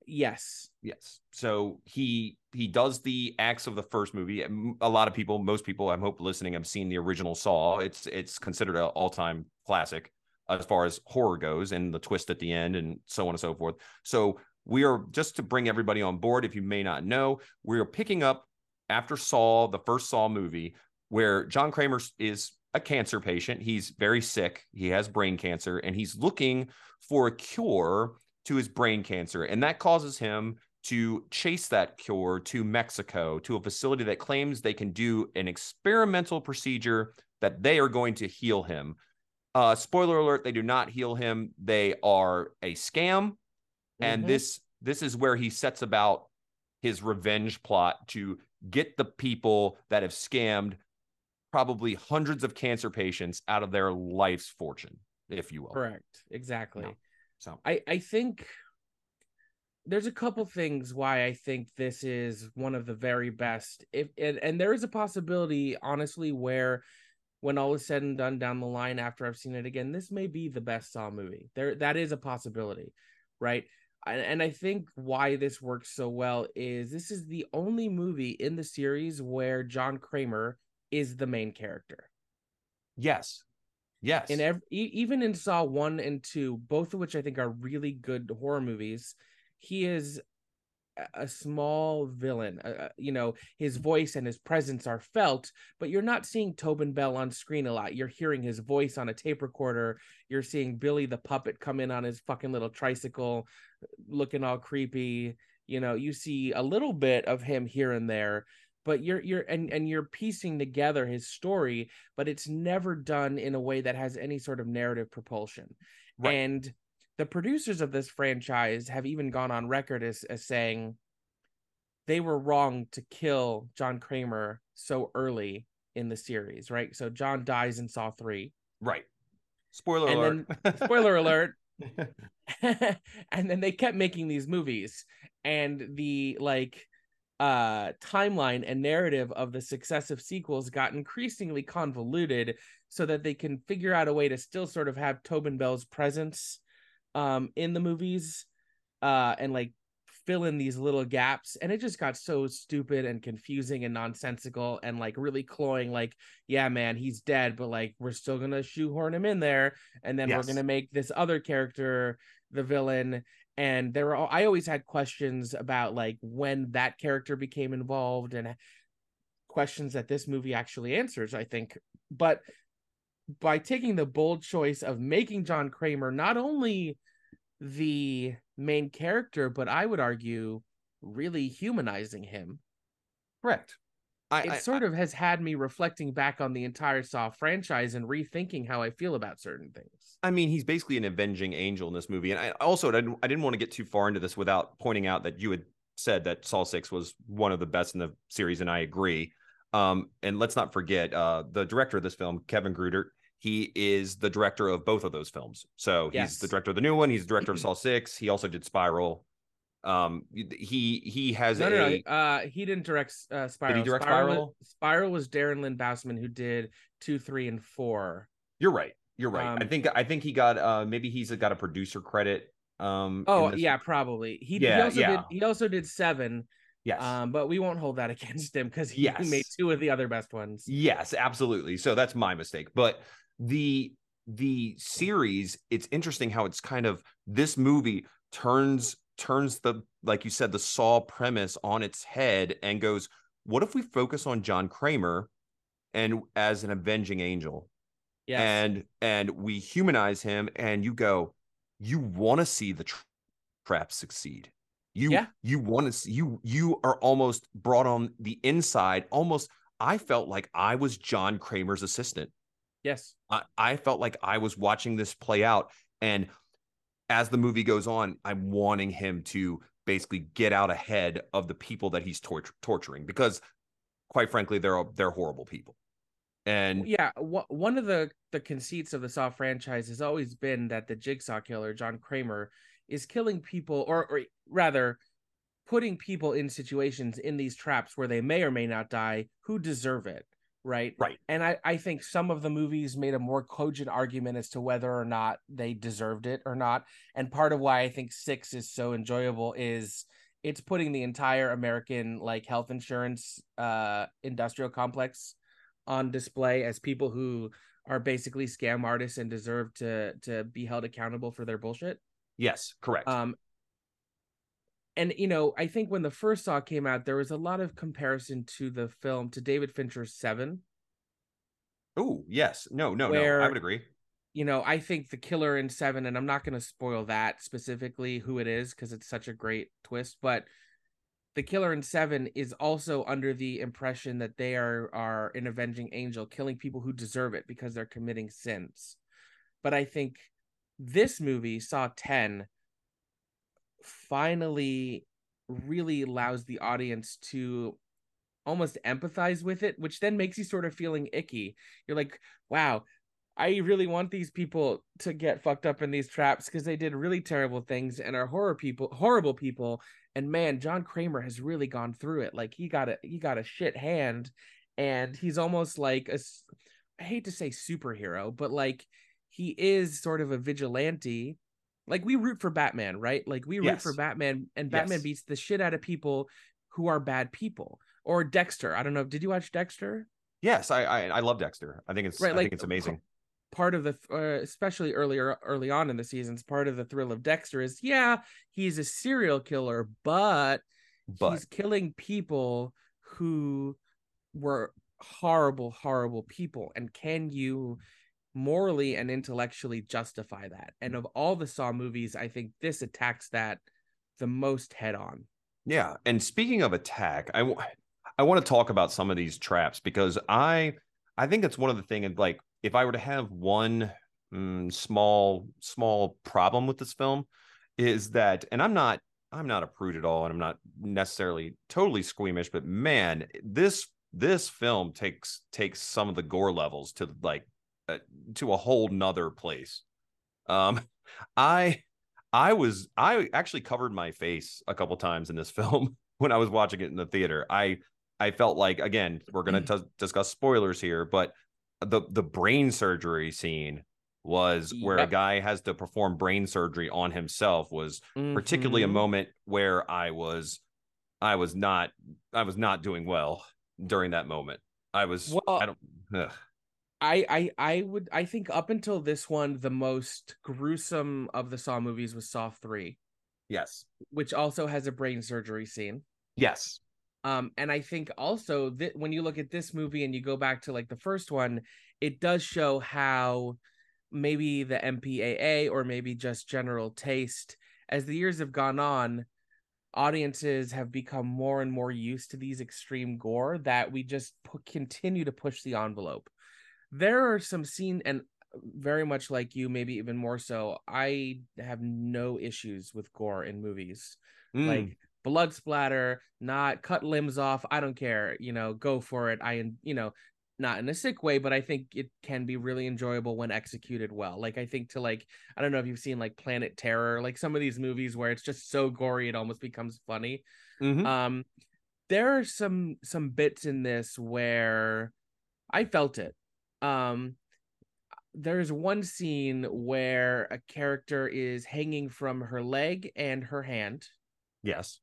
Yes, Yes. So he he does the acts of the first movie. A lot of people, most people, I'm hope listening, have seen the original Saw. It's it's considered an all time classic as far as horror goes, and the twist at the end, and so on and so forth. So we are just to bring everybody on board. If you may not know, we are picking up after Saw, the first Saw movie, where John Kramer is a cancer patient. He's very sick. He has brain cancer, and he's looking for a cure to his brain cancer, and that causes him to chase that cure to Mexico to a facility that claims they can do an experimental procedure that they are going to heal him. Uh, spoiler alert: they do not heal him. They are a scam, and Mhm. this this is where he sets about his revenge plot to get the people that have scammed probably hundreds of cancer patients out of their life's fortune, if you will. Correct. Exactly. No. So I I think there's a couple things why I think this is one of the very best. If and, and there is a possibility, honestly, where when all is said and done down the line after I've seen it again, this may be the best Saw movie. There that is a possibility, right? And, and I think why this works so well is this is the only movie in the series where John Kramer is the main character. Yes, yes, in every e- even in Saw one and two, both of which I think are really good horror movies, he is a- small villain. Uh, you know, his voice and his presence are felt, but you're not seeing Tobin Bell on screen a lot. You're hearing his voice on a tape recorder. You're seeing Billy the puppet come in on his fucking little tricycle, looking all creepy. You know, you see a little bit of him here and there, but you're you're and and you're piecing together his story, but it's never done in a way that has any sort of narrative propulsion. Right. And the producers of this franchise have even gone on record as, as saying they were wrong to kill John Kramer so early in the series, right? So John dies in Saw 3. right. Spoiler And alert. then spoiler alert. and then they kept making these movies and the like uh timeline and narrative of the successive sequels got increasingly convoluted so that they can figure out a way to still sort of have Tobin Bell's presence um in the movies uh and like fill in these little gaps. And it just got so stupid and confusing and nonsensical and like really cloying like yeah man he's dead but like we're still gonna shoehorn him in there and then Yes. we're gonna make this other character the villain. And there were all, i always had questions about like when that character became involved and questions that this movie actually answers i think. But by taking the bold choice of making john kramer not only the main character but i would argue really humanizing him Correct. I, it I- sort of has had me reflecting back on the entire Saw franchise and rethinking how I feel about certain things. I mean, he's basically an avenging angel in this movie. And I also I didn't, I didn't want to get too far into this without pointing out that you had said that Saw Six was one of the best in the series, and I agree. Um, and let's not forget uh, the director of this film, Kevin Greutert. He is the director of both of those films. So he's Yes. the director of the new one. He's the director of Saw Six. He also did Spiral. Um, he he has No, a no, no. Uh, he didn't direct uh, Spiral. direct Spiral? Spiral? Was, Spiral was Darren Lynn Bousman who did two, three, and four. You're right. You're right. I Um, think I think he got uh maybe he's got a producer credit. Um. Oh yeah, probably. He, he Yeah, also yeah. did. He also did seven. Yes. Um, but we won't hold that against him because he, Yes. he made two of the other best ones. Yes, absolutely. So that's my mistake. But the the series, it's interesting how it's kind of this movie turns turns the like you said the Saw premise on its head and goes, what if we focus on John Kramer and as an avenging angel Yes. and and we humanize him and you go, you want to see the tra- trap succeed. You Yeah. you want to see you you are almost brought on the inside almost I felt like I was John Kramer's assistant. Yes. I, I felt like I was watching this play out. And as the movie goes on, I'm wanting him to basically get out ahead of the people that he's tor- torturing because, quite frankly, they're they're horrible people. And yeah one of the the conceits of the saw franchise has always been that the jigsaw killer john kramer is killing people or or rather putting people in situations in these traps where they may or may not die who deserve it right Right. and i i think some of the movies made a more cogent argument as to whether or not they deserved it or not and part of why i think six is so enjoyable is it's putting the entire american like health insurance uh industrial complex on display as people who are basically scam artists and deserve to to be held accountable for their bullshit. yes, correct. Um and you know, I think when the first Saw came out, there was a lot of comparison to the film to David Fincher's Seven. Oh yes, no, no, no. I would agree. You know, I think the killer in Seven, and I'm not going to spoil that specifically who it is because it's such a great twist, but the killer in Seven is also under the impression that they are are an avenging angel, killing people who deserve it because they're committing sins. But I think this movie, Saw 10, finally really allows the audience to almost empathize with it, which then makes you sort of feeling icky. You're like, wow, I really want these people to get fucked up in these traps because they did really terrible things and are horror people, horrible people. And man, John Kramer has really gone through it. Like he got a he got a shit hand, and he's almost like a I hate to say superhero, but like he is sort of a vigilante. Like we root for Batman, right? Like we root for Batman, and Batman Yes. beats the shit out of people who are bad people. Or Dexter. I don't know. Did you watch Dexter? Yes, I, I I love Dexter. I think it's Right, I like, think it's amazing. part of the uh, especially earlier early on in the seasons part of the thrill of dexter is yeah he's a serial killer but, But he's killing people who were horrible horrible people and can you morally and intellectually justify that. And of all the saw movies i think this attacks that the most head on. Yeah, and speaking of attack, I w- I want to talk about some of these traps because I I think it's one of the things like if I were to have one mm, small small problem with this film is that and I'm not I'm not a prude at all and I'm not necessarily totally squeamish but man this this film takes takes some of the gore levels to like uh, to a whole nother place um I I was I actually covered my face a couple times in this film when I was watching it in the theater. I I felt like again we're going to discuss spoilers here, but the the brain surgery scene was where a guy has to perform brain surgery on himself was particularly a Mhm. moment where I was I was not I was not doing well during that moment. I was Well, I don't ugh. I, I I would I think up until this one the most gruesome of the Saw movies was Saw 3 yes. which also has a brain surgery scene Yes. um and I think also that when you look at this movie and you go back to like the first one it does show how maybe the MPAA or maybe just general taste as the years have gone on audiences have become more and more used to these extreme gore that we just pu- continue to push the envelope there are some scene and very much like you maybe even more so i have no issues with gore in movies. Mm. like blood splatter not cut limbs off i don't care you know go for it. I you know not in a sick way but i think it can be really enjoyable when executed well. Like i think to like i don't know if you've seen like planet terror like some of these movies where it's just so gory it almost becomes funny. Mhm. um there are some some bits in this where i felt it um there's one scene where a character is hanging from her leg and her hand yes.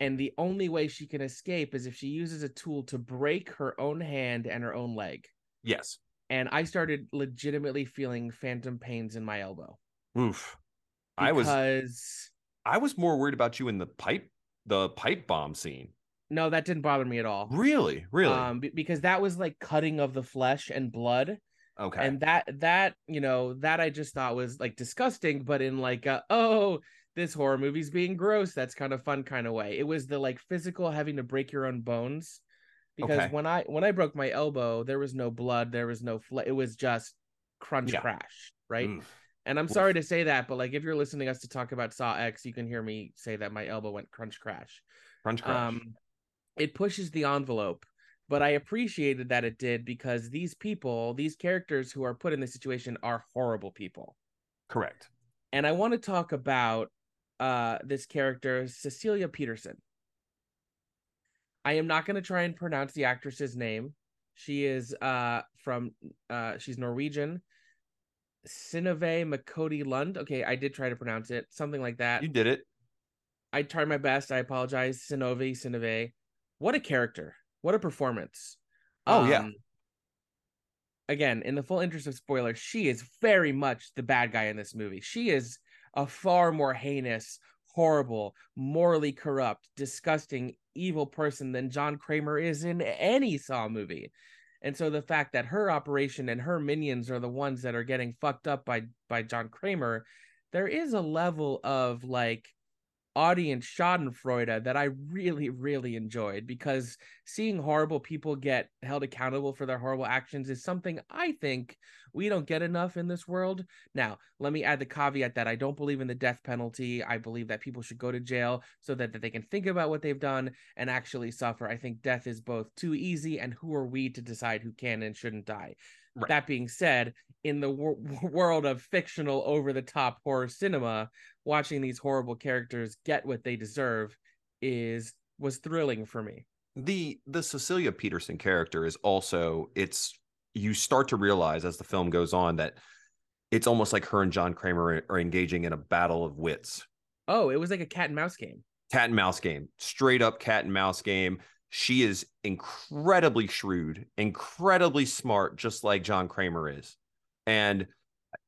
and the only way she can escape is if she uses a tool to break her own hand and her own leg Yes. and i started legitimately feeling phantom pains in my elbow Oof. I was I was more worried about you in the pipe the pipe bomb scene. No that didn't bother me at all Really? Really? um be- because that was like cutting of the flesh and blood okay. and that that you know that i just thought was like disgusting but in like a, oh this horror movie's being gross that's kind of fun kind of way it was the like physical having to break your own bones because Okay. when i when i broke my elbow there was no blood there was no fle- it was just crunch Yeah. crash right Oof. and i'm Oof. sorry to say that but like if you're listening to us to talk about saw x you can hear me say that my elbow went crunch crash Crunch crash. um it pushes the envelope but i appreciated that it did because these people these characters who are put in this situation are horrible people Correct. and i want to talk about uh this character cecilia peterson i am not going to try and pronounce the actress's name she is uh from uh she's norwegian Synnøve Macody Lund. Okay, I did try to pronounce it, something like that. You did it. I tried my best. I apologize. Sinove, Sinove. What a character. What a performance. Oh, yeah. Um, again, in the full interest of spoilers, she is very much the bad guy in this movie. She is a far more heinous, horrible, morally corrupt, disgusting, evil person than John Kramer is in any Saw movie. And so the fact that her operation and her minions are the ones that are getting fucked up by by John Kramer, there is a level of like audience schadenfreude that I really, really enjoyed because seeing horrible people get held accountable for their horrible actions is something I think we don't get enough in this world. Now, let me add the caveat that I don't believe in the death penalty. I believe that people should go to jail so that, that they can think about what they've done and actually suffer. I think death is both too easy and who are we to decide who can and shouldn't die. Right. That being said, in the wor- world of fictional over the top horror cinema, watching these horrible characters get what they deserve is was thrilling for me. The the Cecilia Peterson character is also it's you start to realize as the film goes on that it's almost like her and John Kramer are engaging in a battle of wits. Oh, it was like a cat and mouse game. Cat and mouse game. Straight up cat and mouse game. She is incredibly shrewd, incredibly smart, just like John Kramer is. And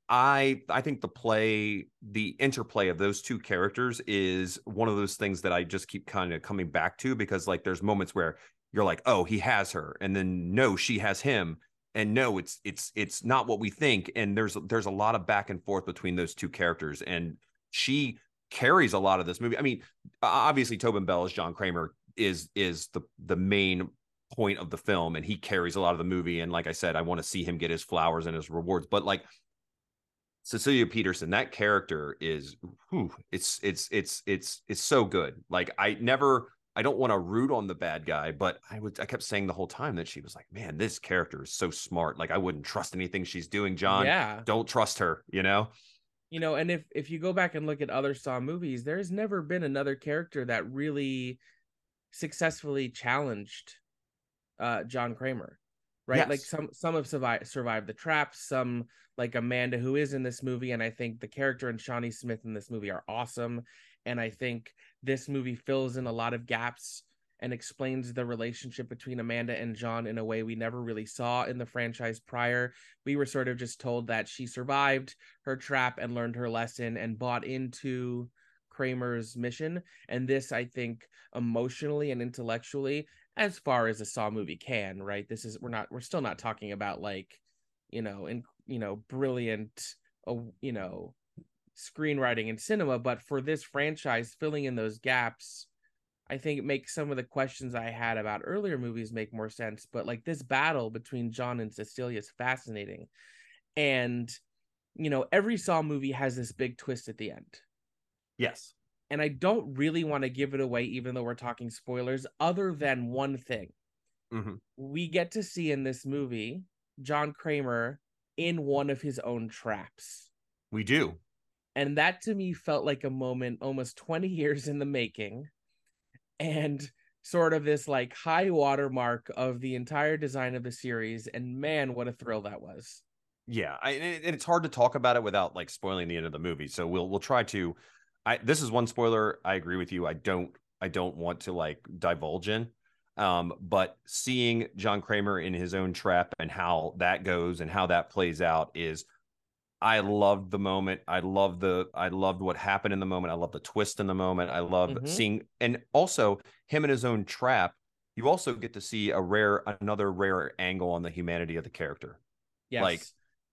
I I think the play, the interplay of those two characters is one of those things that I just keep kind of coming back to because like there's moments where you're like, oh, he has her, and then no, she has him, and no, it's it's it's not what we think, and there's there's a lot of back and forth between those two characters, and she carries a lot of this movie. I mean, obviously Tobin Bell as John Kramer is is the the main point of the film and he carries a lot of the movie and like I said I want to see him get his flowers and his rewards but like Cecilia Peterson, that character is whew, it's it's it's it's it's so good. Like I never I don't want to root on the bad guy, but I would I kept saying the whole time that she was like, man, this character is so smart. Like I wouldn't trust anything she's doing, John. Yeah. Don't trust her, you know? You know, and if if you go back and look at other Saw movies, there's never been another character that really successfully challenged uh John Kramer right? Yes. Like some some have survived survived the traps, some like Amanda who is in this movie, and I think the character and Shawnee Smith in this movie are awesome. And I think this movie fills in a lot of gaps and explains the relationship between Amanda and John in a way we never really saw in the franchise prior. We were sort of just told that she survived her trap and learned her lesson and bought into Kramer's mission. And this, I think, emotionally and intellectually as far as a Saw movie can, right? This is we're not we're still not talking about like, you know, in you know, brilliant uh, you know, screenwriting and cinema, but for this franchise filling in those gaps, I think it makes some of the questions I had about earlier movies make more sense. But like this battle between John and Cecilia is fascinating. And you know, every Saw movie has this big twist at the end. Yes and I don't really want to give it away, even though we're talking spoilers, other than one thing. Mm-hmm. We get to see in this movie John Kramer in one of his own traps. We do. And that to me felt like a moment almost 20 years in the making and sort of this like high watermark of the entire design of the series. And man, what a thrill that was. Yeah, I, and it's hard to talk about it without like spoiling the end of the movie. So we'll we'll try to I this is one spoiler. I agree with you. I don't I don't want to like divulge in. Um, but seeing John Kramer in his own trap and how that goes and how that plays out is I loved the moment. I loved the I loved what happened in the moment. I love the twist in the moment. I love mm-hmm. seeing and also him in his own trap. You also get to see a rare another rare angle on the humanity of the character. Yes. Like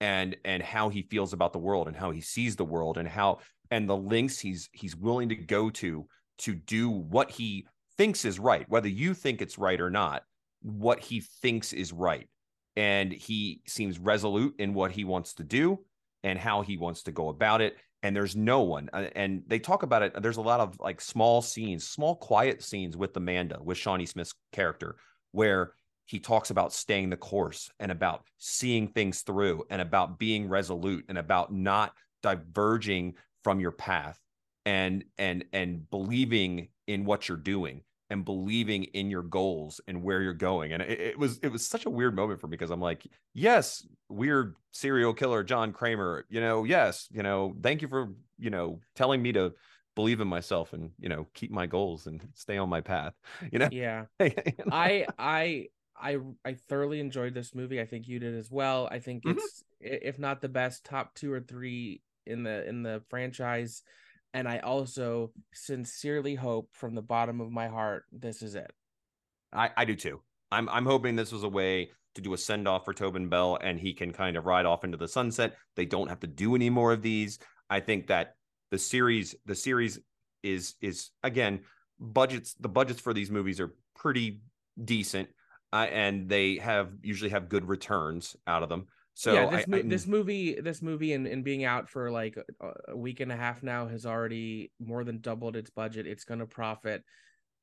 and and how he feels about the world and how he sees the world and how and the links he's he's willing to go to to do what he thinks is right whether you think it's right or not what he thinks is right. And he seems resolute in what he wants to do and how he wants to go about it. And there's no one uh, and they talk about it there's a lot of like small scenes small quiet scenes with amanda with shawnee smith's character where he talks about staying the course and about seeing things through and about being resolute and about not diverging from your path and and and believing in what you're doing and believing in your goals and where you're going. And it, it, was it was such a weird moment for me because i'm like yes weird serial killer john kramer you know yes you know thank you for you know telling me to believe in myself and you know keep my goals and stay on my path you know? Yeah. You know? i i i i thoroughly enjoyed this movie i think you did as well i think mm-hmm. it's if not the best top two or three in the in the franchise. and I also sincerely hope from the bottom of my heart this is it. I, I do too. I'm I'm hoping this was a way to do a send off for Tobin Bell and he can kind of ride off into the sunset. They don't have to do any more of these. I think that the series the series is is again budgets the budgets for these movies are pretty decent uh, and they have usually have good returns out of them. So yeah, this, I, mo- I, this movie, this movie, and, and being out for like a, a week and a half now has already more than doubled its budget. It's going to profit.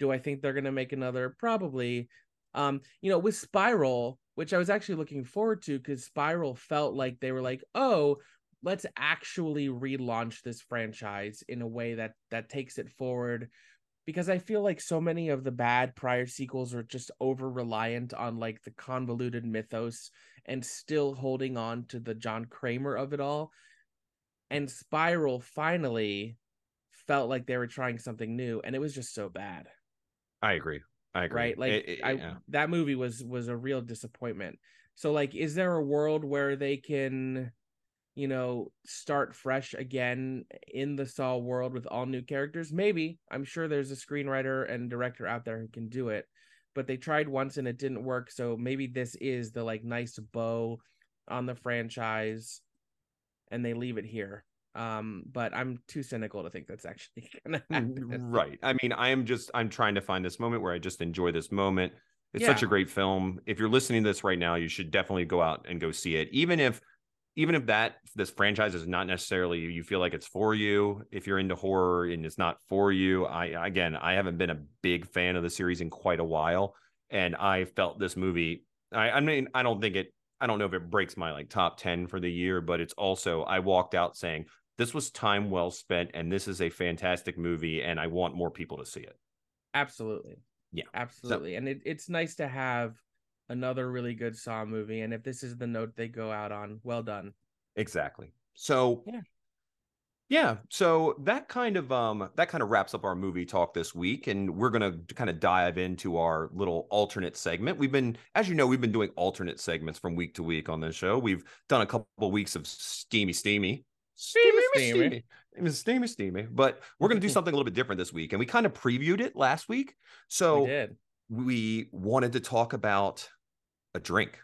Do I think they're going to make another? Probably. Um, you know, with Spiral, which I was actually looking forward to, because Spiral felt like they were like, oh, let's actually relaunch this franchise in a way that that takes it forward because I feel like so many of the bad prior sequels are just over reliant on like the convoluted mythos and still holding on to the John Kramer of it all. And Spiral finally felt like they were trying something new and it was just so bad. I agree. I agree. Right? Like It- it- I yeah. that movie was was a real disappointment. So like is there a world where they can you know, start fresh again in the Saw world with all new characters? Maybe. I'm sure there's a screenwriter and director out there who can do it. But they tried once and it didn't work. So maybe this is the like nice bow on the franchise and they leave it here. Um, but I'm too cynical to think that's actually gonna happen. Mm, right. I mean, I am just I'm trying to find this moment where I just enjoy this moment. It's such a great film. If you're listening to this right now, you should definitely go out and go see it. Even if even if that this franchise is not necessarily you feel like it's for you, if you're into horror and it's not for you, I again, I haven't been a big fan of the series in quite a while and I felt this movie I I mean, I don't think it I don't know if it breaks my like top 10 for the year, but it's also I walked out saying this was time well spent and this is a fantastic movie and I want more people to see it. Absolutely. Yeah. Absolutely. and it, it's nice to have another really good Saw movie. And if this is the note they go out on, well done. Exactly. So Yeah. Yeah, so that kind of um that kind of wraps up our movie talk this week and we're going to kind of dive into our little alternate segment. We've been as you know, we've been doing alternate segments from week to week on this show. We've done a couple weeks of steamy steamy Steamy, steamy steamy. steamy steamy steamy, but we're going to do something a little bit different this week and we kind of previewed it last week. So we did we wanted to talk about a drink,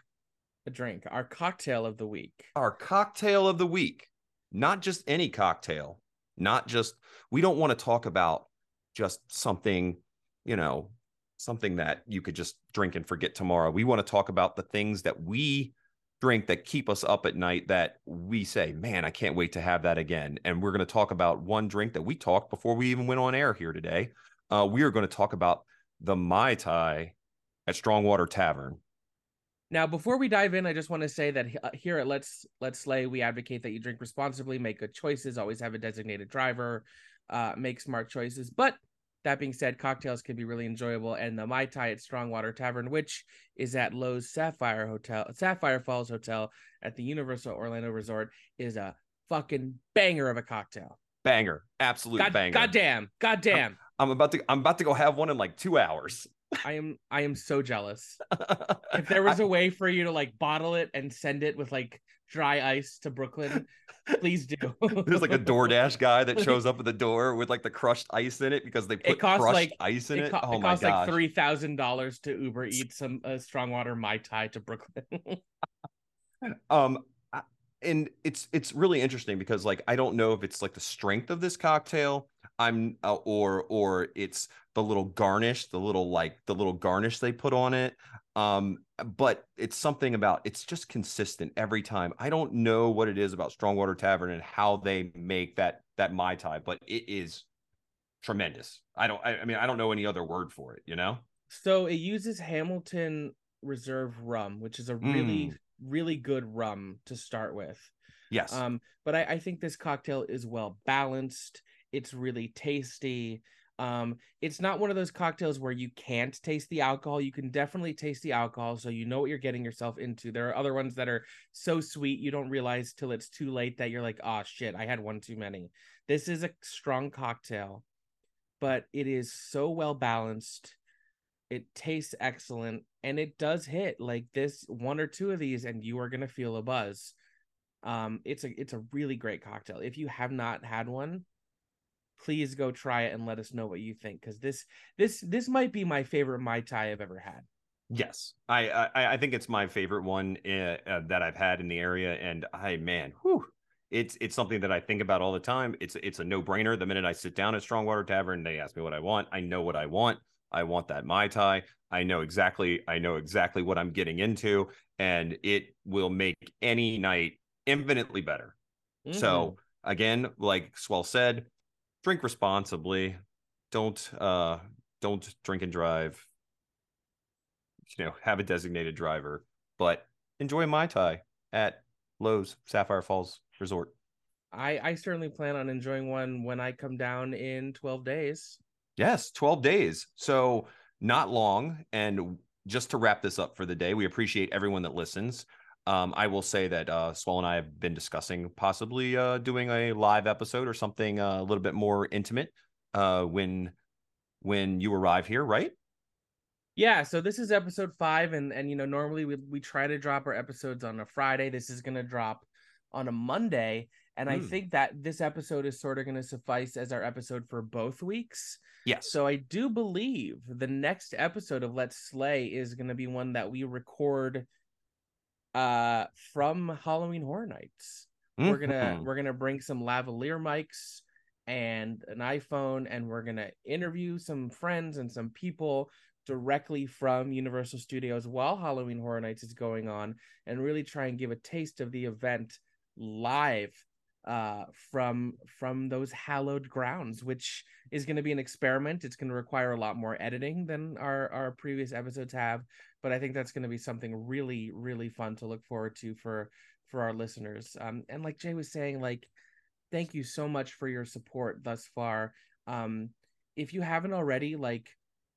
a drink, our cocktail of the week. our cocktail of the week, not just any cocktail, not just, we don't want to talk about just something, you know, something that you could just drink and forget tomorrow. We want to talk about the things that we drink that keep us up at night that we say, man, I can't wait to have that again. And we're going to talk about one drink that we talked before we even went on air here today. Uh, we are going to talk about the Mai Tai at Strongwater Tavern. Now, before we dive in, I just want to say that uh, here at Let's Let's Slay, we advocate that you drink responsibly, make good choices, always have a designated driver, uh, make smart choices. But that being said, cocktails can be really enjoyable, and the Mai Tai at Strongwater Tavern, which is at Loews Sapphire Hotel, Sapphire Falls Hotel at the Universal Orlando Resort, is a fucking banger of a cocktail. Banger, absolute God, banger. goddamn, goddamn! I'm about to I'm about to go have one in like two hours. I am I am so jealous. if there was a way for you to like bottle it and send it with like dry ice to Brooklyn, please do. There's like a DoorDash guy that shows up at the door with like the crushed ice in it because they put costs, crushed like- ice in it. it, co- oh it my costs like three thousand dollars to Uber eat some uh, Strongwater mai tai to Brooklyn. Um and it's it's really interesting because like I don't know if it's like the strength of this cocktail. I'm uh, or or it's the little garnish, the little like the little garnish they put on it. Um but it's something about it's just consistent every time. I don't know what it is about Strongwater Tavern and how they make that that mai tai, but it is tremendous. I don't I, I mean I don't know any other word for it, you know? so it uses Hamilton Reserve rum, which is a really Mm. really good rum to start with. Yes. Um, but I, I think this cocktail is well balanced. It's really tasty. Um, it's not one of those cocktails where you can't taste the alcohol. You can definitely taste the alcohol, so you know what you're getting yourself into. There are other ones that are so sweet you don't realize till it's too late that you're like, oh shit, I had one too many. This is a strong cocktail, but it is so well balanced. It tastes excellent and it does hit like this one or two of these, and you are gonna feel a buzz um it's a it's a really great cocktail if you have not had one please go try it and let us know what you think because this this this might be my favorite mai tai I've ever had. Yes, I I, I think it's my favorite one uh, uh, that I've had in the area, and I man, whew, it's it's something that I think about all the time. It's it's a no brainer. The minute I sit down at Strongwater Tavern, they ask me what I want. I know what I want. I want that mai tai. I know exactly. I know exactly what I'm getting into, and it will make any night infinitely better. Mm-hmm. So again, like Swell said, drink responsibly. Don't uh don't drink and drive. You know, have a designated driver, but enjoy mai tai at Loews Sapphire Falls Resort. I I certainly plan on enjoying one when I come down in 12 days. Yes, 12 days. So not long and just to wrap this up for the day, we appreciate everyone that listens. Um, I will say that uh, Swell and I have been discussing possibly uh, doing a live episode or something uh, a little bit more intimate uh, when when you arrive here, right? Yeah. So this is episode five, and and you know normally we we try to drop our episodes on a Friday. This is gonna drop on a Monday, and mm. I hmm. think that this episode is sort of gonna suffice as our episode for both weeks. Yes. So I do believe the next episode of Let's Slay is gonna be one that we record uh from Halloween Horror Nights. Mm-hmm. We're gonna we're gonna bring some lavalier mics and an iPhone, and we're gonna interview some friends and some people directly from Universal Studios while Halloween Horror Nights is going on, and really try and give a taste of the event live uh, from from those hallowed grounds, which is going to be an experiment. It's going to require a lot more editing than our our previous episodes have, but I think that's going to be something really really fun to look forward to for for our listeners. Um, and like Jay was saying, like thank you so much for your support thus far. Um, if you haven't already, like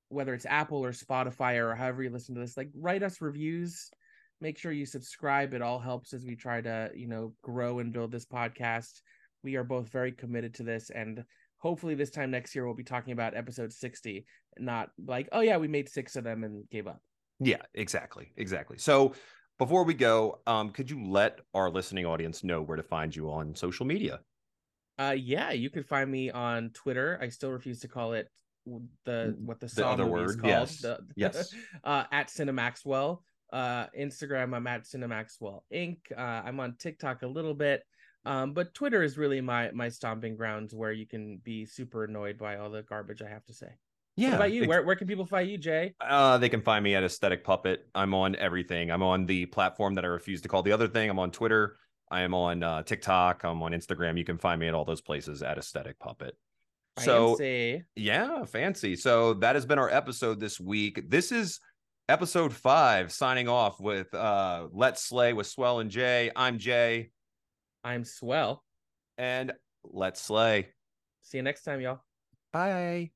whether it's Apple or Spotify or however you listen to this, like write us reviews make sure you subscribe. It all helps as we try to, you know, grow and build this podcast. We are both very committed to this and hopefully this time next year we'll be talking about episode 60, not like, oh yeah, we made 6 of them and gave up. Yeah, exactly. Exactly. So before we go, um, could you let our listening audience know where to find you on social media? Uh, yeah, you can find me on Twitter. I still refuse to call it the what the, the other word. Called. Yes, the, yes. uh, at Cinemaxwell uh instagram i'm at cinemaxwell inc. Uh, i'm on tiktok a little bit um but twitter is really my my stomping grounds where you can be super annoyed by all the garbage i have to say. Yeah what about you? where, where can people find you jay? Uh they can find me at aesthetic puppet. I'm on everything. I'm on the platform that i refuse to call the other thing. I'm on twitter. I am on uh, tiktok. I'm on instagram. You can find me at all those places at aesthetic puppet. So yeah fancy. So that has been our episode this week. This is episode five, signing off with uh Let's Slay with Swell and Jay. I'm Jay. I'm Swell. And let's slay. See you next time, y'all. Bye.